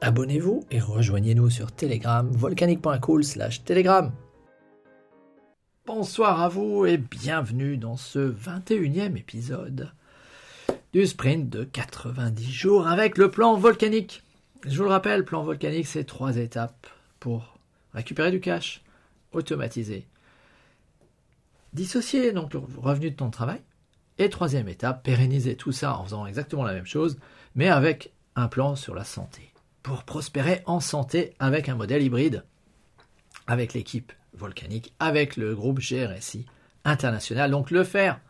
Abonnez-vous et rejoignez-nous sur Telegram, volcanique.cool slash Telegram. Bonsoir à vous et bienvenue dans ce 21e épisode du sprint de 90 jours avec le plan volcanique. Je vous le rappelle, plan volcanique, c'est trois étapes pour récupérer du cash, automatiser, dissocier donc le revenu de ton travail. Et troisième étape, pérenniser tout ça en faisant exactement la même chose, mais avec un plan sur la santé pour prospérer en santé avec un modèle hybride, avec l'équipe volcanique, avec le groupe GRSI international. Donc le faire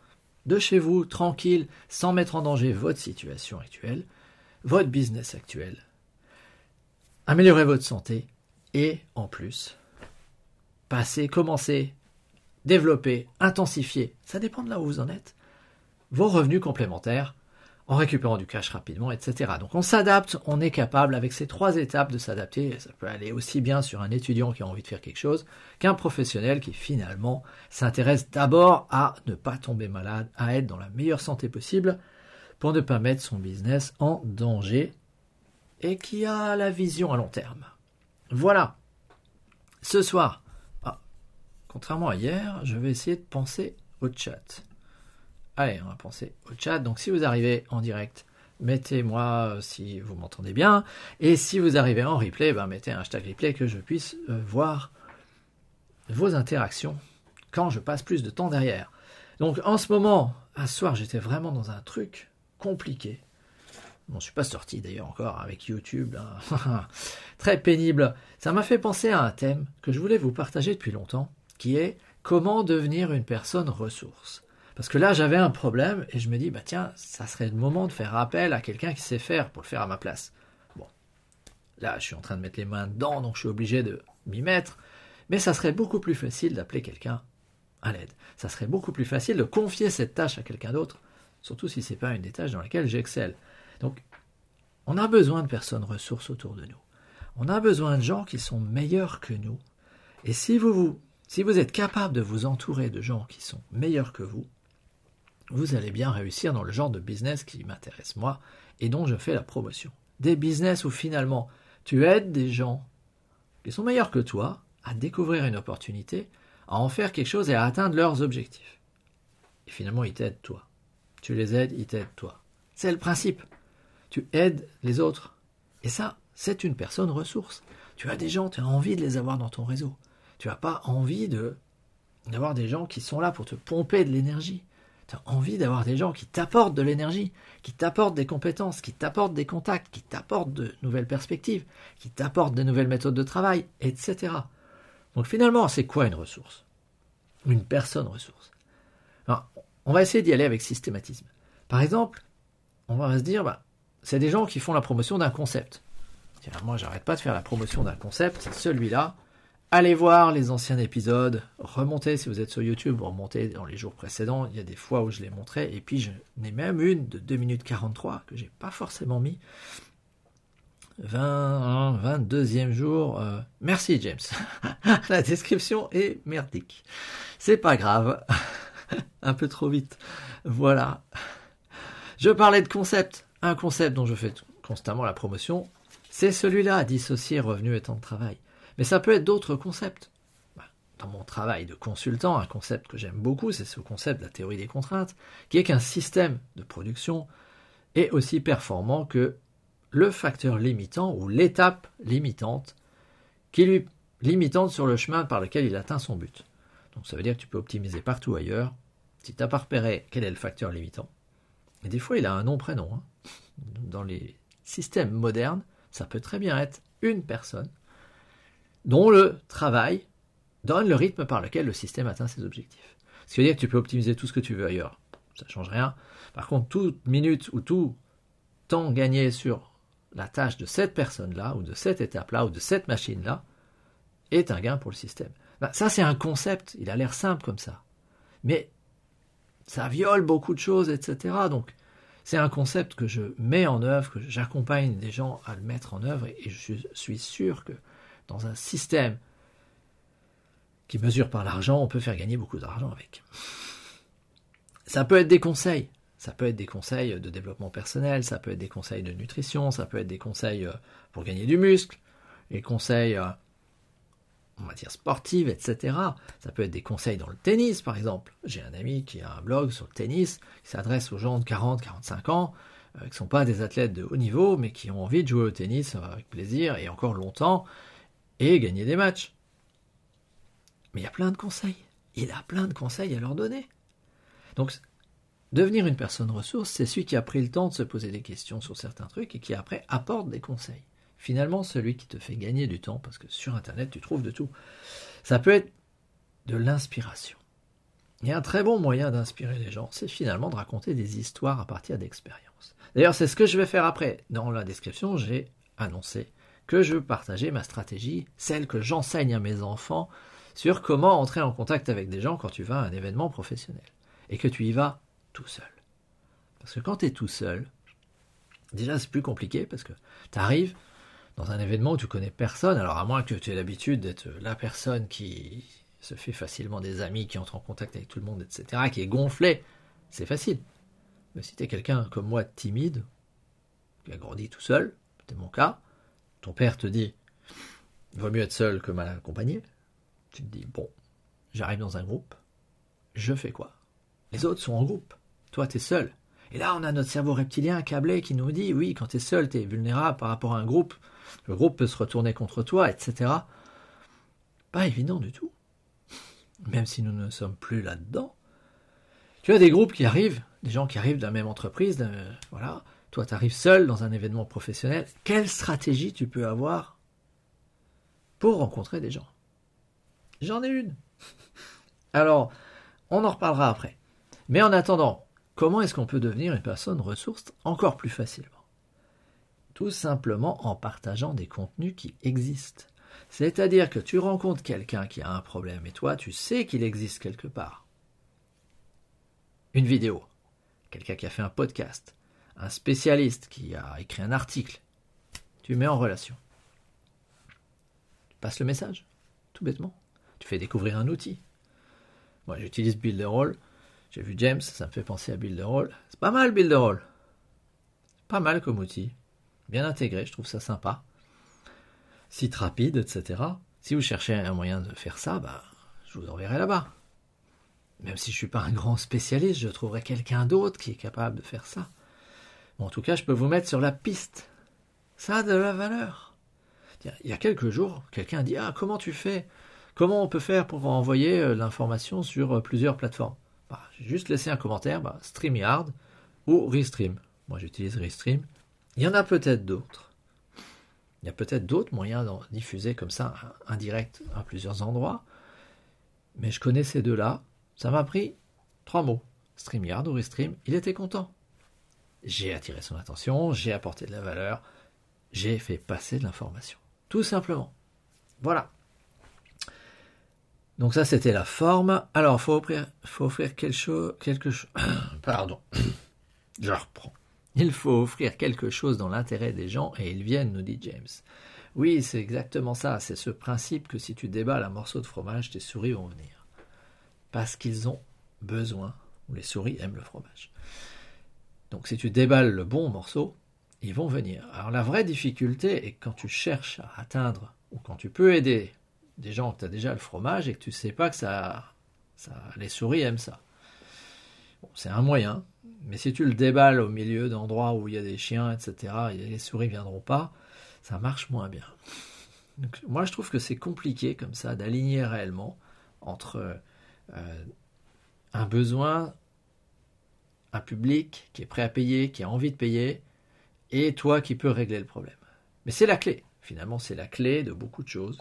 de chez vous, tranquille, sans mettre en danger votre situation actuelle, votre business actuel. Améliorer votre santé et en plus, passer, commencer, développer, intensifier, ça dépend de là où vous en êtes, vos revenus complémentaires en récupérant du cash rapidement, etc. Donc on s'adapte, on est capable avec ces trois étapes de s'adapter. Ça peut aller aussi bien sur un étudiant qui a envie de faire quelque chose qu'un professionnel qui finalement s'intéresse d'abord à ne pas tomber malade, à être dans la meilleure santé possible pour ne pas mettre son business en danger et qui a la vision à long terme. Voilà. Ce soir, ah, contrairement à hier, je vais essayer de penser au chat. Allez, on va penser au chat. Donc si vous arrivez en direct, mettez-moi euh, si vous m'entendez bien. Et si vous arrivez en replay, ben, mettez un hashtag replay que je puisse euh, voir vos interactions quand je passe plus de temps derrière. Donc en ce moment, à ce soir, j'étais vraiment dans un truc compliqué. Je ne suis pas sorti d'ailleurs encore avec YouTube. Très pénible. Ça m'a fait penser à un thème que je voulais vous partager depuis longtemps, qui est comment devenir une personne ressource. Parce que là, j'avais un problème et je me dis, bah tiens, ça serait le moment de faire appel à quelqu'un qui sait faire pour le faire à ma place. Bon, là, je suis en train de mettre les mains dedans, donc je suis obligé de m'y mettre. Mais ça serait beaucoup plus facile d'appeler quelqu'un à l'aide. Ça serait beaucoup plus facile de confier cette tâche à quelqu'un d'autre, surtout si ce n'est pas une des tâches dans lesquelles j'excelle. Donc, on a besoin de personnes ressources autour de nous. On a besoin de gens qui sont meilleurs que nous. Et si vous, vous, si vous êtes capable de vous entourer de gens qui sont meilleurs que vous, vous allez bien réussir dans le genre de business qui m'intéresse moi et dont je fais la promotion. Des business où finalement tu aides des gens qui sont meilleurs que toi à découvrir une opportunité, à en faire quelque chose et à atteindre leurs objectifs. Et finalement, ils t'aident toi. Tu les aides, ils t'aident toi. C'est le principe. Tu aides les autres. Et ça, c'est une personne ressource. Tu as des gens, tu as envie de les avoir dans ton réseau. Tu n'as pas envie de d'avoir des gens qui sont là pour te pomper de l'énergie. Tu as envie d'avoir des gens qui t'apportent de l'énergie, qui t'apportent des compétences, qui t'apportent des contacts, qui t'apportent de nouvelles perspectives, qui t'apportent de nouvelles méthodes de travail, etc. Donc finalement, c'est quoi une ressource? Une personne ressource. Alors, on va essayer d'y aller avec systématisme. Par exemple, on va se dire, bah, c'est des gens qui font la promotion d'un concept. Moi, j'arrête pas de faire la promotion d'un concept, celui-là, Allez voir les anciens épisodes, remontez si vous êtes sur YouTube, remontez dans les jours précédents, il y a des fois où je les montrais, et puis je n'ai même une de 2 minutes 43 que j'ai pas forcément mis. 20, 22e jour. Euh, merci James. La description est merdique. C'est pas grave. Un peu trop vite. Voilà. Je parlais de concept. Un concept dont je fais constamment la promotion, c'est celui-là, dissocier revenus et temps de travail. Mais ça peut être d'autres concepts. Bah, dans mon travail de consultant, un concept que j'aime beaucoup, c'est ce concept de la théorie des contraintes, qui est qu'un système de production est aussi performant que le facteur limitant ou l'étape limitante qui lui limitante sur le chemin par lequel il atteint son but. Donc ça veut dire que tu peux optimiser partout ailleurs. Si tu n'as pas repéré quel est le facteur limitant, et des fois il a un nom-prénom. Hein. Dans les systèmes modernes, ça peut très bien être une personne dont le travail donne le rythme par lequel le système atteint ses objectifs. Ce qui veut dire que tu peux optimiser tout ce que tu veux ailleurs. Ça ne change rien. Par contre, toute minute ou tout temps gagné sur la tâche de cette personne-là, ou de cette étape-là, ou de cette machine-là, est un gain pour le système. Ben, ça, c'est un concept, il a l'air simple comme ça. Mais ça viole beaucoup de choses, etc. Donc, c'est un concept que je mets en œuvre, que j'accompagne des gens à le mettre en œuvre, et je suis sûr que dans un système qui mesure par l'argent, on peut faire gagner beaucoup d'argent avec. Ça peut être des conseils. Ça peut être des conseils de développement personnel, ça peut être des conseils de nutrition, ça peut être des conseils euh, pour gagner du muscle, des conseils euh, en matière sportive, etc. Ça peut être des conseils dans le tennis, par exemple. J'ai un ami qui a un blog sur le tennis, qui s'adresse aux gens de 40, 45 ans, euh, qui ne sont pas des athlètes de haut niveau, mais qui ont envie de jouer au tennis avec plaisir et encore longtemps, et gagner des matchs. Mais il y a plein de conseils. Il a plein de conseils à leur donner. Donc, devenir une personne ressource, c'est celui qui a pris le temps de se poser des questions sur certains trucs et qui après apporte des conseils. Finalement, celui qui te fait gagner du temps, parce que sur Internet, tu trouves de tout. Ça peut être de l'inspiration. Et un très bon moyen d'inspirer les gens, c'est finalement de raconter des histoires à partir d'expériences. D'ailleurs, c'est ce que je vais faire après. Dans la description, j'ai annoncé que je partager ma stratégie, celle que j'enseigne à mes enfants, sur comment entrer en contact avec des gens quand tu vas à un événement professionnel. Et que tu y vas tout seul. Parce que quand tu es tout seul, déjà c'est plus compliqué parce que tu arrives dans un événement où tu connais personne, alors à moins que tu aies l'habitude d'être la personne qui se fait facilement des amis, qui entre en contact avec tout le monde, etc., qui est gonflé, c'est facile. Mais si tu es quelqu'un comme moi timide, qui a grandi tout seul, c'est mon cas, ton père te dit vaut mieux être seul que mal accompagné. Tu te dis bon, j'arrive dans un groupe, je fais quoi? Les autres sont en groupe, toi tu es seul. Et là, on a notre cerveau reptilien câblé qui nous dit oui, quand tu es seul, tu es vulnérable par rapport à un groupe, le groupe peut se retourner contre toi, etc. Pas évident du tout. Même si nous ne sommes plus là-dedans. Tu as des groupes qui arrivent, des gens qui arrivent de la même entreprise, voilà, toi, tu arrives seul dans un événement professionnel. Quelle stratégie tu peux avoir pour rencontrer des gens? J'en ai une. Alors, on en reparlera après. Mais en attendant, comment est-ce qu'on peut devenir une personne ressource encore plus facilement? Tout simplement en partageant des contenus qui existent. C'est-à-dire que tu rencontres quelqu'un qui a un problème et toi, tu sais qu'il existe quelque part. Une vidéo, quelqu'un qui a fait un podcast, un spécialiste qui a écrit un article, tu mets en relation. Tu passes le message, tout bêtement. Tu fais découvrir un outil. Moi, j'utilise Builderall. J'ai vu James, ça me fait penser à Builderall. C'est pas mal, Builderall. Pas mal comme outil. Bien intégré, je trouve ça sympa. Site rapide, etc. Si vous cherchez un moyen de faire ça, bah, je vous enverrai là-bas. Même si je ne suis pas un grand spécialiste, je trouverai quelqu'un d'autre qui est capable de faire ça en tout cas, je peux vous mettre sur la piste. Ça a de la valeur. Il y a quelques jours, quelqu'un dit Ah, comment tu fais? Comment on peut faire pour envoyer euh, l'information sur euh, plusieurs plateformes? Bah, J'ai juste laissé un commentaire bah, StreamYard ou Restream. Moi, j'utilise Restream. Il y en a peut-être d'autres. Il y a peut-être d'autres moyens d'en diffuser comme ça, indirect, à plusieurs endroits. Mais je connais ces deux-là. Ça m'a pris trois mots. StreamYard ou Restream. Il était content j'ai attiré son attention, j'ai apporté de la valeur, j'ai fait passer de l'information. Tout simplement. Voilà. Donc ça, c'était la forme. Alors, faut offrir, faut offrir quelque chose... Quelque chose pardon. Je reprends. Il faut offrir quelque chose dans l'intérêt des gens et ils viennent, nous dit James. Oui, c'est exactement ça. C'est ce principe que si tu déballes un morceau de fromage, tes souris vont venir. Parce qu'ils ont besoin, les souris aiment le fromage. Donc si tu déballes le bon morceau, ils vont venir. Alors la vraie difficulté est quand tu cherches à atteindre, ou quand tu peux aider des gens que tu as déjà le fromage et que tu ne sais pas que ça, ça, les souris aiment ça. C'est un moyen, mais si tu le déballes au milieu d'endroits où il y a des chiens, etc., les souris ne viendront pas, ça marche moins bien. moi, je trouve que c'est compliqué comme ça d'aligner réellement entre euh, un besoin un public qui est prêt à payer, qui a envie de payer, et toi qui peux régler le problème. Mais c'est la clé. Finalement, c'est la clé de beaucoup de choses.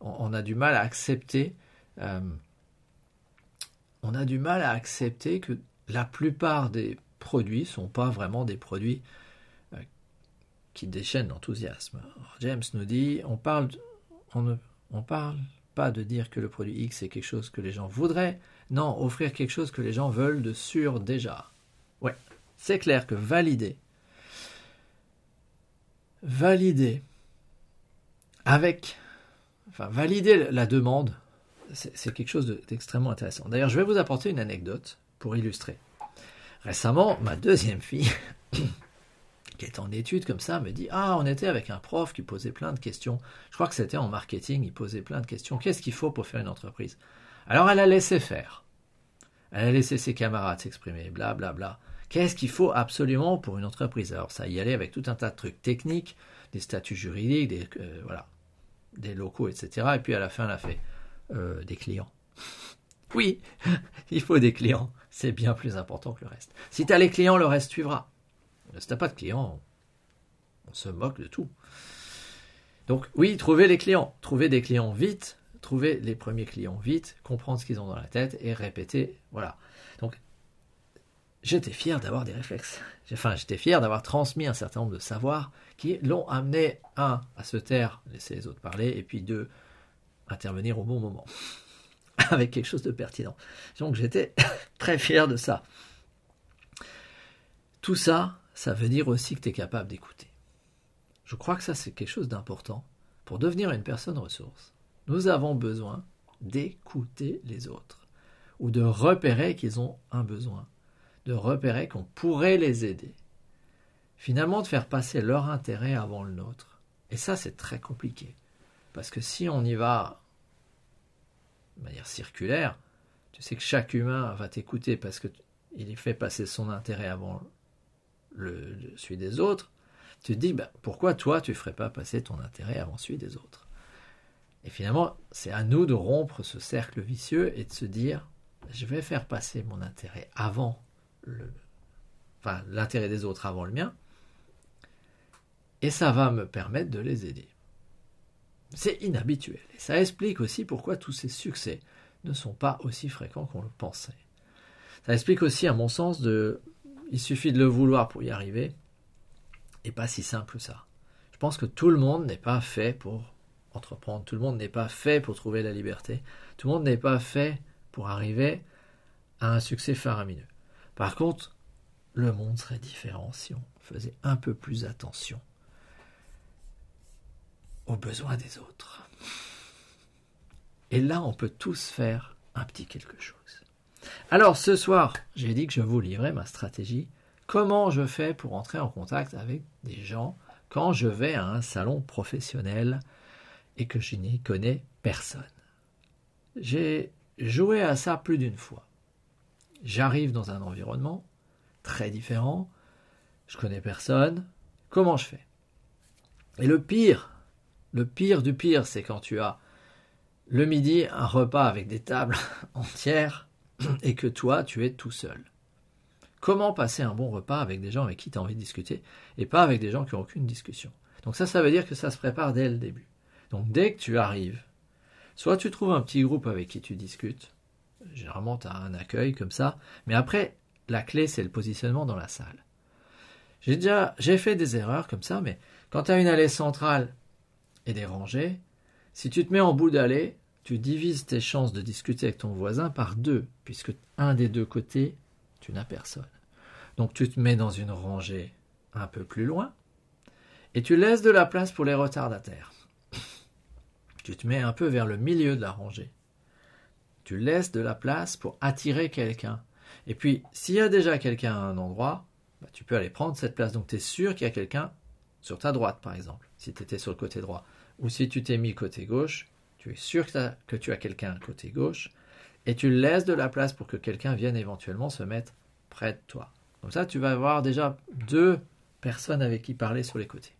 On, a du mal à accepter. Euh, on a du mal à accepter que la plupart des produits sont pas vraiment des produits euh, qui déchaînent l'enthousiasme. James nous dit, on parle, on On parle pas de dire que le produit X est quelque chose que les gens voudraient. Non, offrir quelque chose que les gens veulent de sûr déjà. Ouais, c'est clair que valider, valider avec, enfin valider la demande, c'est quelque chose d'extrêmement intéressant. D'ailleurs, je vais vous apporter une anecdote pour illustrer. Récemment, ma deuxième fille qui est en études comme ça, me dit Ah, on était avec un prof qui posait plein de questions. Je crois que c'était en marketing, il posait plein de questions. Qu'est-ce qu'il faut pour faire une entreprise? Alors elle a laissé faire. Elle a laissé ses camarades s'exprimer, bla bla. Qu'est-ce qu'il faut absolument pour une entreprise? Alors ça y allait avec tout un tas de trucs techniques, des statuts juridiques, des, euh, voilà, des locaux, etc. Et puis à la fin, elle a fait euh, des clients. oui, il faut des clients. C'est bien plus important que le reste. Si tu as les clients, le reste suivra. Si t'as pas de clients, on se moque de tout. Donc oui, trouver les clients, trouver des clients vite, trouver les premiers clients vite, comprendre ce qu'ils ont dans la tête et répéter, voilà. Donc j'étais fier d'avoir des réflexes. Enfin, j'étais fier d'avoir transmis un certain nombre de savoirs qui l'ont amené, un, à se taire, laisser les autres parler, et puis deux, intervenir au bon moment, avec quelque chose de pertinent. Donc j'étais très fier de ça. Tout ça, ça veut dire aussi que tu es capable d'écouter. Je crois que ça, c'est quelque chose d'important. Pour devenir une personne ressource, nous avons besoin d'écouter les autres, ou de repérer qu'ils ont un besoin, de repérer qu'on pourrait les aider. Finalement, de faire passer leur intérêt avant le nôtre. Et ça, c'est très compliqué. Parce que si on y va de manière circulaire, tu sais que chaque humain va t'écouter parce qu'il fait passer son intérêt avant le, celui des autres, tu te dis bah, pourquoi toi tu ne ferais pas passer ton intérêt avant celui des autres? Et finalement, c'est à nous de rompre ce cercle vicieux et de se dire je vais faire passer mon intérêt avant le, enfin l'intérêt des autres avant le mien, et ça va me permettre de les aider. C'est inhabituel. Et ça explique aussi pourquoi tous ces succès ne sont pas aussi fréquents qu'on le pensait. Ça explique aussi, à mon sens, de il suffit de le vouloir pour y arriver. Et pas si simple ça. Je pense que tout le monde n'est pas fait pour entreprendre. Tout le monde n'est pas fait pour trouver la liberté. Tout le monde n'est pas fait pour arriver à un succès faramineux. Par contre, le monde serait différent si on faisait un peu plus attention aux besoins des autres. Et là, on peut tous faire un petit quelque chose. Alors ce soir, j'ai dit que je vous livrais ma stratégie. Comment je fais pour entrer en contact avec des gens quand je vais à un salon professionnel et que je n'y connais personne. J'ai joué à ça plus d'une fois. J'arrive dans un environnement très différent, je connais personne, comment je fais? Et le pire, le pire du pire, c'est quand tu as le midi un repas avec des tables entières et que toi, tu es tout seul. Comment passer un bon repas avec des gens avec qui tu as envie de discuter et pas avec des gens qui n'ont aucune discussion? Donc ça, ça veut dire que ça se prépare dès le début. Donc dès que tu arrives, soit tu trouves un petit groupe avec qui tu discutes, généralement tu as un accueil comme ça, mais après, la clé, c'est le positionnement dans la salle. J'ai déjà j'ai fait des erreurs comme ça, mais quand tu as une allée centrale et des rangées, si tu te mets en bout d'allée, tu divises tes chances de discuter avec ton voisin par deux, puisque un des deux côtés, tu n'as personne. Donc tu te mets dans une rangée un peu plus loin, et tu laisses de la place pour les retardataires. Tu te mets un peu vers le milieu de la rangée. Tu laisses de la place pour attirer quelqu'un. Et puis, s'il y a déjà quelqu'un à un endroit, bah, tu peux aller prendre cette place. Donc tu es sûr qu'il y a quelqu'un sur ta droite, par exemple, si tu étais sur le côté droit. Ou si tu t'es mis côté gauche, tu es sûr que, tu as quelqu'un côté gauche, et tu laisses de la place pour que quelqu'un vienne éventuellement se mettre près de toi. Comme ça, tu vas avoir déjà deux personnes avec qui parler sur les côtés.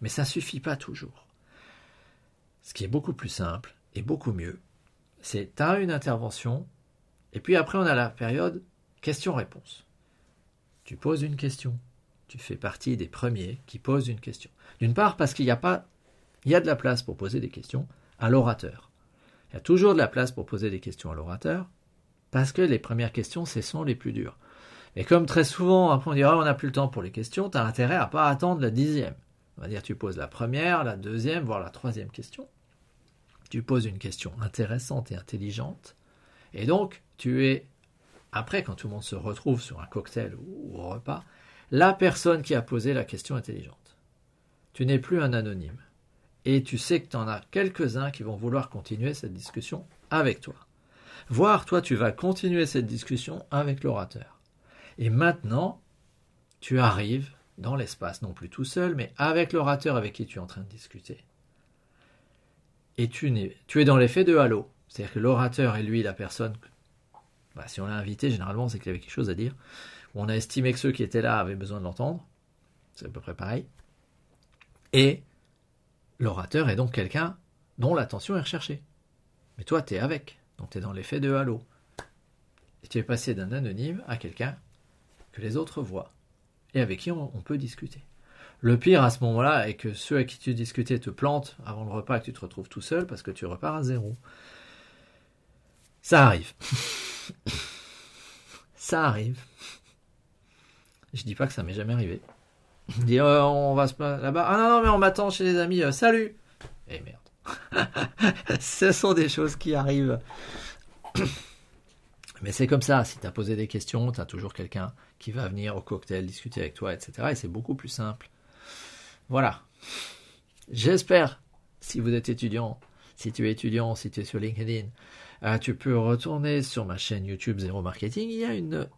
Mais ça ne suffit pas toujours. Ce qui est beaucoup plus simple et beaucoup mieux, c'est tu as une intervention, et puis après on a la période question-réponse. Tu poses une question. Tu fais partie des premiers qui posent une question. D'une part parce qu'il y a de la place pour poser des questions, à l'orateur. Il y a toujours de la place pour poser des questions à l'orateur, parce que les premières questions, ce sont les plus dures. Et comme très souvent, après on dira on n'a plus le temps pour les questions, tu as intérêt à pas attendre la dixième. On va dire tu poses la première, la deuxième, voire la troisième question. Tu poses une question intéressante et intelligente, et donc tu es, après quand tout le monde se retrouve sur un cocktail ou au repas, la personne qui a posé la question intelligente. Tu n'es plus un anonyme. Et tu sais que tu en as quelques-uns qui vont vouloir continuer cette discussion avec toi. Voire toi, tu vas continuer cette discussion avec l'orateur. Et maintenant, tu arrives dans l'espace, non plus tout seul, mais avec l'orateur avec qui tu es en train de discuter. Et tu, es, tu dans l'effet de halo. C'est-à-dire que l'orateur est lui la personne. Bah, si on l'a invité, généralement, c'est qu'il avait quelque chose à dire. On a estimé que ceux qui étaient là avaient besoin de l'entendre. C'est à peu près pareil. Et l'orateur est donc quelqu'un dont l'attention est recherchée. Mais toi, tu es avec. Donc tu es dans l'effet de halo. Et tu es passé d'un anonyme à quelqu'un que les autres voient et avec qui on, peut discuter. Le pire à ce moment-là est que ceux avec qui tu discutais te plantent avant le repas et que tu te retrouves tout seul parce que tu repars à zéro. Ça arrive. ça arrive. Je dis pas que ça m'est jamais arrivé. Je euh, on va se là-bas. Ah non non mais on m'attend chez les amis. Euh, salut. Eh merde. Ce sont des choses qui arrivent. Mais c'est comme ça, si tu as posé des questions, tu as toujours quelqu'un qui va venir au cocktail discuter avec toi, etc. Et c'est beaucoup plus simple. Voilà. J'espère, si vous êtes étudiant, si tu es étudiant, si tu es sur LinkedIn, euh, tu peux retourner sur ma chaîne YouTube Zero Marketing. Il y a une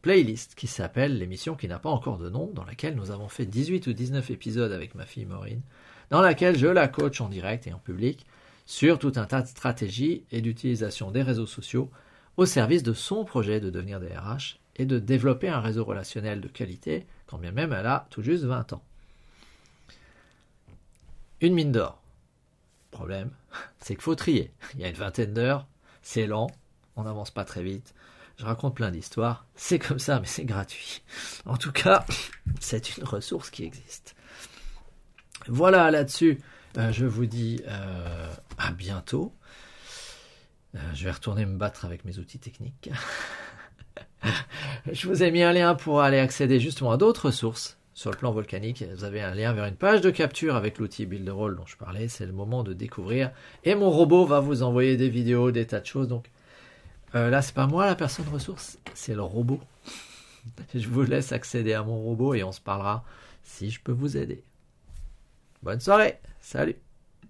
playlist qui s'appelle l'émission qui n'a pas encore de nom, dans laquelle nous avons fait 18 ou 19 épisodes avec ma fille Maureen, dans laquelle je la coach en direct et en public sur tout un tas de stratégies et d'utilisation des réseaux sociaux au service de son projet de devenir DRH et de développer un réseau relationnel de qualité, quand bien même elle a tout juste 20 ans. Une mine d'or. Problème, c'est qu'il faut trier. Il y a une vingtaine d'heures, c'est lent, on n'avance pas très vite. Je raconte plein d'histoires, c'est comme ça, mais c'est gratuit. En tout cas, c'est une ressource qui existe. Voilà là-dessus, euh, je vous dis euh, à bientôt. Euh, je vais retourner me battre avec mes outils techniques. je vous ai mis un lien pour aller accéder justement à d'autres sources sur le plan volcanique. Vous avez un lien vers une page de capture avec l'outil Builderall dont je parlais. C'est le moment de découvrir. Et mon robot va vous envoyer des vidéos, des tas de choses. Donc euh, là, c'est pas moi la personne ressource, c'est le robot. je vous laisse accéder à mon robot et on se parlera si je peux vous aider. Bonne soirée. Salut.